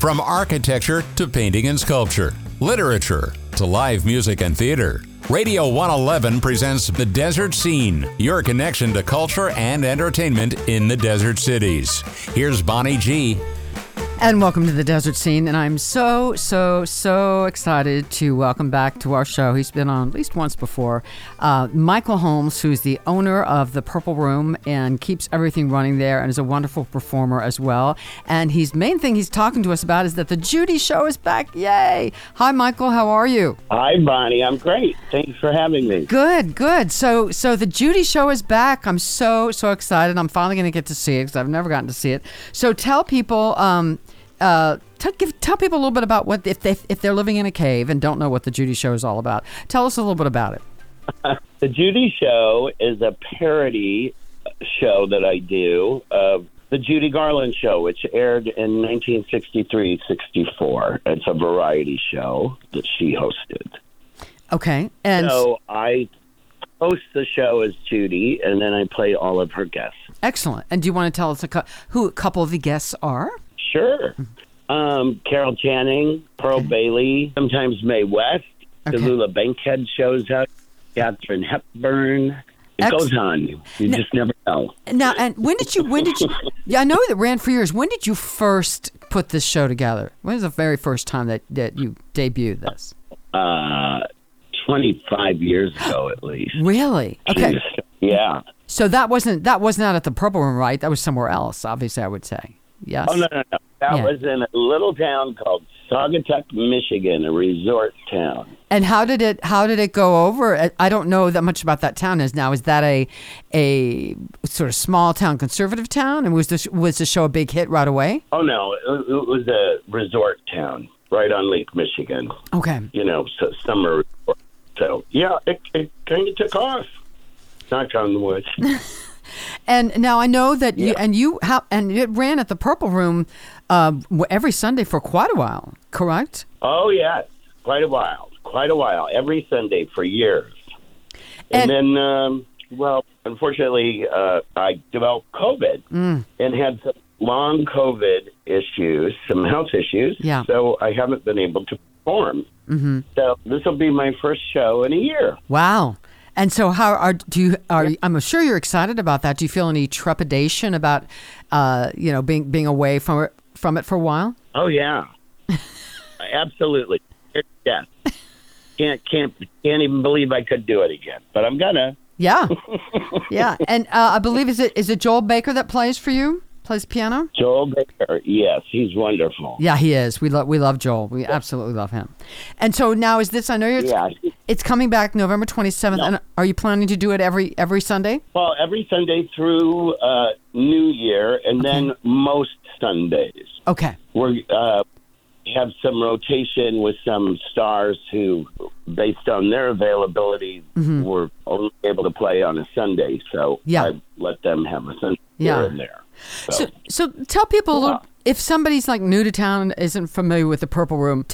From architecture to painting and sculpture, literature to live music and theater. Radio 111 presents The Desert Scene, your connection to culture and entertainment in the desert cities. Here's Bonnie G. And welcome to the Desert Scene. And I'm so, so, so excited to welcome back to our show. He's been on at least once before. Uh, Michael Holmes, who's the owner of the Purple Room and keeps everything running there and is a wonderful performer as well. And his main thing he's talking to us about is that the Judy Show is back. Yay! Hi, Michael. How are you? Hi, Bonnie. I'm great. Thanks for having me. Good, good. So, so the Judy Show is back. I'm so, so excited. I'm finally going to get to see it because I've never gotten to see it. So, tell people. Um, uh, tell, give, tell people a little bit about what if they if they're living in a cave and don't know what the Judy Show is all about. Tell us a little bit about it. the Judy Show is a parody show that I do of the Judy Garland Show, which aired in 1963-64. It's a variety show that she hosted. Okay, and so I host the show as Judy, and then I play all of her guests. Excellent. And do you want to tell us a cu- who a couple of the guests are? Sure. Um, Carol Channing, Pearl okay. Bailey, sometimes Mae West. Okay. Bankhead shows up. Katharine Hepburn. It Ex- goes on. You now, just never know. Now, and when did you? When did you? yeah, I know that ran for years. When did you first put this show together? When was the very first time that that you debuted this? Uh, twenty five years ago, at least. Really? Okay. Yeah. So that wasn't that was not at the Purple Room, right? That was somewhere else. Obviously, I would say. Yes. Oh no, no, no. That yeah. was in a little town called Saugatuck, Michigan, a resort town. And how did it how did it go over? I don't know that much about that town. Is now is that a a sort of small town conservative town? And was this was the show a big hit right away? Oh no, it, it was a resort town right on Lake Michigan. Okay. You know, so, summer. So yeah, it, it kind of took off. Knock on the wood. And now I know that yeah. you and you how and it ran at the Purple Room uh, every Sunday for quite a while, correct? Oh yes, quite a while, quite a while, every Sunday for years. And, and then, um, well, unfortunately, uh, I developed COVID mm. and had some long COVID issues, some health issues. Yeah. So I haven't been able to perform. Mm-hmm. So this will be my first show in a year. Wow. And so, how are do you are? I'm sure you're excited about that. Do you feel any trepidation about, uh, you know, being being away from it from it for a while? Oh yeah, absolutely. Yeah, can't can't can't even believe I could do it again, but I'm gonna. Yeah, yeah, and uh, I believe is it is it Joel Baker that plays for you? plays piano? Joel Baker, yes, he's wonderful. Yeah, he is. We love we love Joel. We absolutely love him. And so now is this? I know you're. Yeah. It's coming back November twenty seventh. No. And are you planning to do it every every Sunday? Well, every Sunday through uh, New Year, and okay. then most Sundays. Okay. We're. Uh, have some rotation with some stars who, based on their availability, mm-hmm. were only able to play on a Sunday. So yeah. I let them have a Sunday yeah. here and there. So, so, so tell people yeah. little, if somebody's like new to town isn't familiar with the Purple Room,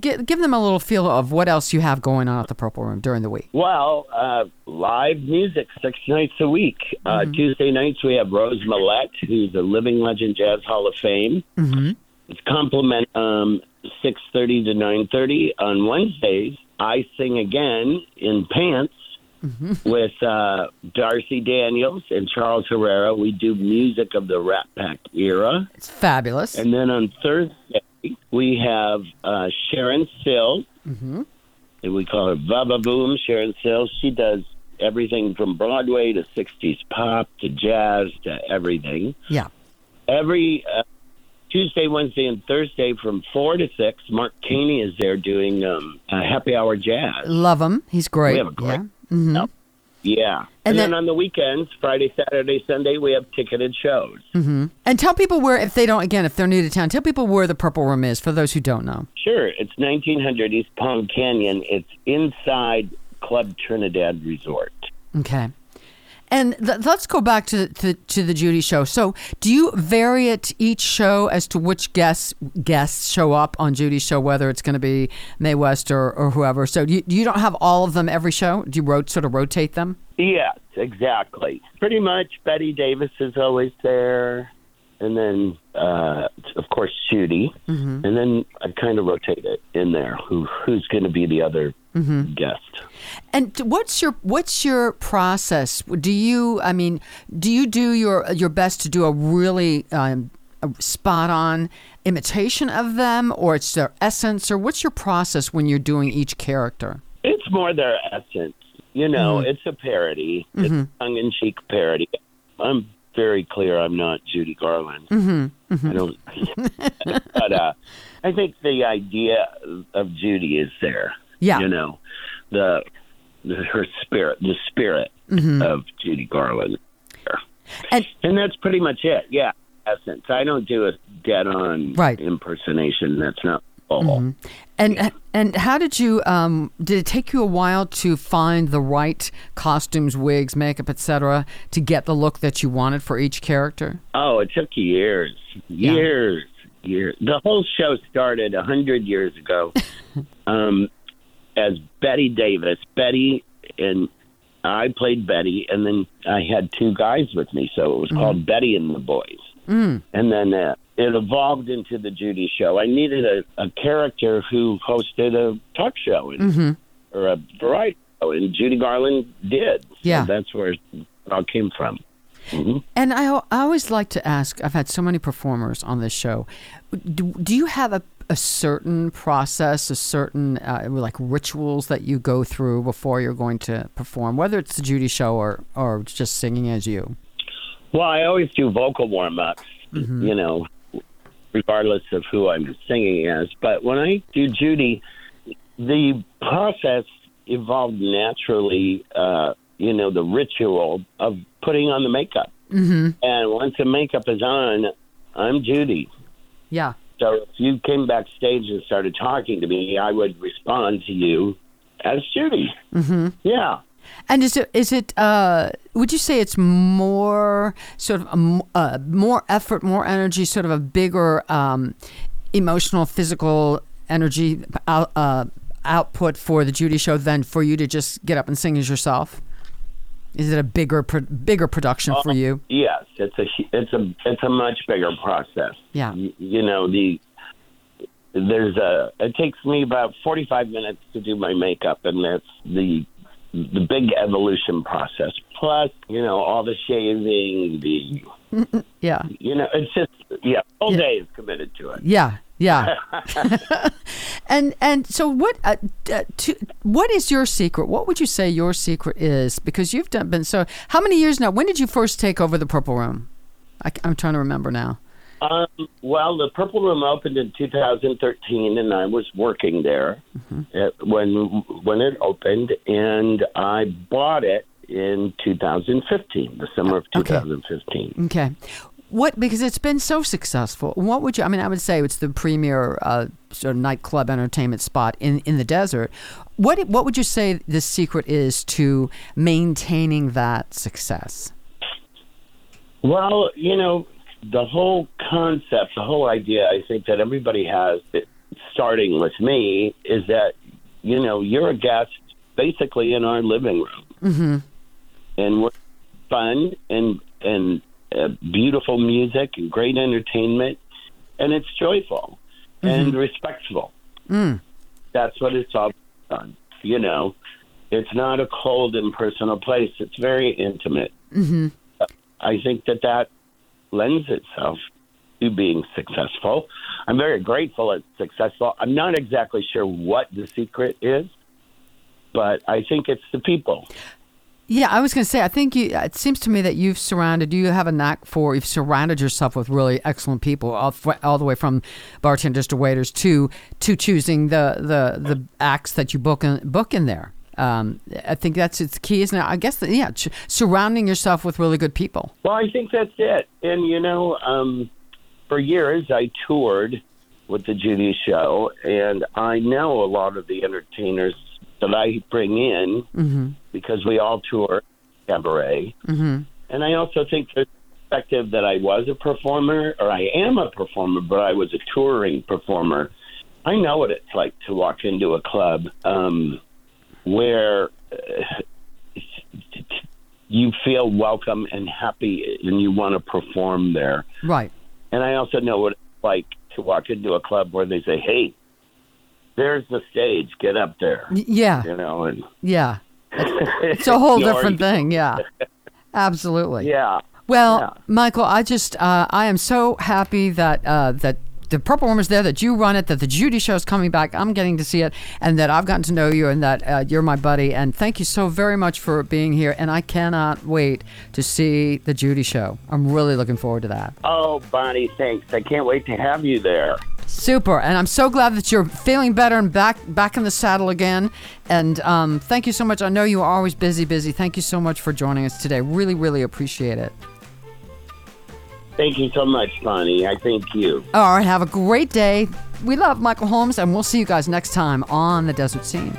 give, give them a little feel of what else you have going on at the Purple Room during the week. Well, uh, live music six nights a week. Uh, mm-hmm. Tuesday nights we have Rose Millette, who's a Living Legend Jazz Hall of Fame. Mm-hmm. It's compliment um, six thirty to nine thirty on Wednesdays. I sing again in pants mm-hmm. with uh, Darcy Daniels and Charles Herrera. We do music of the Rat Pack era. It's fabulous. And then on Thursday, we have uh, Sharon Sills. Mm-hmm. And we call her Baba Boom, Sharon Sills. She does everything from Broadway to 60s pop to jazz to everything. Yeah. Every uh, Tuesday, Wednesday, and Thursday from 4 to 6, Mark Caney is there doing um, happy hour jazz. Love him. He's great. We have a great. Yeah. Mm-hmm. Yep. Yeah. And, and then, then, on the weekends, Friday, Saturday, Sunday, we have ticketed shows. Mm-hmm. And tell people where, if they don't, again, if they're new to town, tell people where the Purple Room is for those who don't know. Sure. It's 1900 East Palm Canyon. It's inside Club Trinidad Resort. Okay. And th- let's go back to, to, to the Judy show. So, do you vary it each show as to which guests guests show up on Judy's show, whether it's going to be Mae West or, or whoever? So, you you don't have all of them every show. Do you sort of rotate them? Yes, exactly. Pretty much. Bette Davis is always there. and then uh, of course Judy, Mm-hmm. and then I kind of rotate it in there. Who who's going to be the other Mm-hmm. guest? And what's your what's your process? Do you I mean, do you do your your best to do a really um, a spot on imitation of them, or it's their essence, or what's your process when you're doing each character? It's more their essence. You know, Mm-hmm. it's a parody. It's tongue in cheek parody. I'm very clear I'm not Judy Garland. Mm-hmm. I don't but uh I think the idea of Judy is there. Yeah. You know, the, the her spirit, the spirit Mm-hmm. of Judy Garland. And And that's pretty much it. Yeah. Essence. I don't do a dead on Right. Mm-hmm. impersonation. That's not all. and and how did you um did it take you a while to find the right costumes, wigs, makeup, etc. to get the look that you wanted for each character? Oh, it took years, years, years. The whole show started a hundred years ago, um, as Bette Davis. Betty and I played Betty, and then I had two guys with me, so it was called Betty and the Boys. Mm. And then uh, it evolved into the Judy Show. I needed a, a character who hosted a talk show and, or a variety show, and Judy Garland did. So Yeah. that's where it all came from. And I, I always like to ask I've had so many performers on this show. Do, do you have a, a certain process, a certain uh, like rituals that you go through before you're going to perform, whether it's the Judy show or, or just singing as you? Well, I always do vocal warm ups, you know, regardless of who I'm singing as. But when I do Judy, the process evolved naturally, uh, you know, the ritual of putting on the makeup. Mm-hmm. And once the makeup is on, I'm Judy. Yeah. So if you came backstage and started talking to me, I would respond to you as Judy. Mm-hmm. Yeah. And is it is it uh, would you say it's more sort of a, uh, more effort, more energy, sort of a bigger um, emotional, physical energy out, uh, output for the Judy show than for you to just get up and sing as yourself? Is it a bigger pro- bigger production for you? Yes, it's a it's a it's a much bigger process. Yeah. Y- you know the there's a it takes me about 45 minutes to do my makeup and that's the the big evolution process plus you know all the shaving the Yeah. you know it's just yeah whole day is committed to it Yeah, yeah. and and so what? Uh, uh, to, what is your secret? What would you say your secret is? Because you've done been so. How many years now? When did you first take over the Purple Room? I, am trying to remember now. um, well the purple room opened in 2013 and i was working there uh, when when it opened and i bought it in 2015 the summer of Okay. 2015 Okay. What because it's been so successful. What would you? I mean, I would say it's the premier uh, sort of nightclub entertainment spot in, in the desert. What what would you say the secret is to maintaining that success? Well, you know, the whole concept, the whole idea, I think that everybody has, starting with me, is that, you know, you're a guest basically in our living room. Mm-hmm. And we're fun and, and uh, beautiful music and great entertainment. And it's joyful mm-hmm. and respectful. Mm. That's what it's all on. You know, it's not a cold, impersonal place. It's very intimate. Mm-hmm. Uh, I think that that lends itself to being successful. I'm very grateful it's successful. I'm not exactly sure what the secret is, but I think it's the people. Yeah, I was going to say, I think you, it seems to me that you've surrounded, you have a knack for, you've surrounded yourself with really excellent people, all, all the way from bartenders to waiters to to choosing the the, the acts that you book in, book in there. Um, I think that's its key, isn't it? I guess, that, yeah, ch- surrounding yourself with really good people. Well, I think that's it. And, you know, um, for years I toured with the Judy Show, and I know a lot of the entertainers that I bring in because we all tour cabaret. Mm-hmm. And I also think there's the perspective that I was a performer, or I am a performer, but I was a touring performer. I know what it's like to walk into a club um, where uh, you feel welcome and happy and you want to perform there Right. and I also know what it's like to walk into a club where they say, "Hey, there's the stage. Get up there." Yeah, You know, and yeah. It's a whole You know, or different thing. Yeah, absolutely. Yeah. Well, Yeah. Michael, I just uh, I am so happy that uh, that the Purple Room is there, that you run it, that the Judy show is coming back. I'm getting to see it, and that I've gotten to know you, and that uh, you're my buddy. And thank you so very much for being here. And I cannot wait to see the Judy show. I'm really looking forward to that. Oh, Bonnie, thanks. I can't wait to have you there. Super, and I'm so glad that you're feeling better and back back in the saddle again. And um, thank you so much. I know you are always busy, busy. Thank you so much for joining us today. Really, really appreciate it. Thank you so much, Bonnie. I thank you. All right, have a great day. We love Michael Holmes, and we'll see you guys next time on the Desert Scene.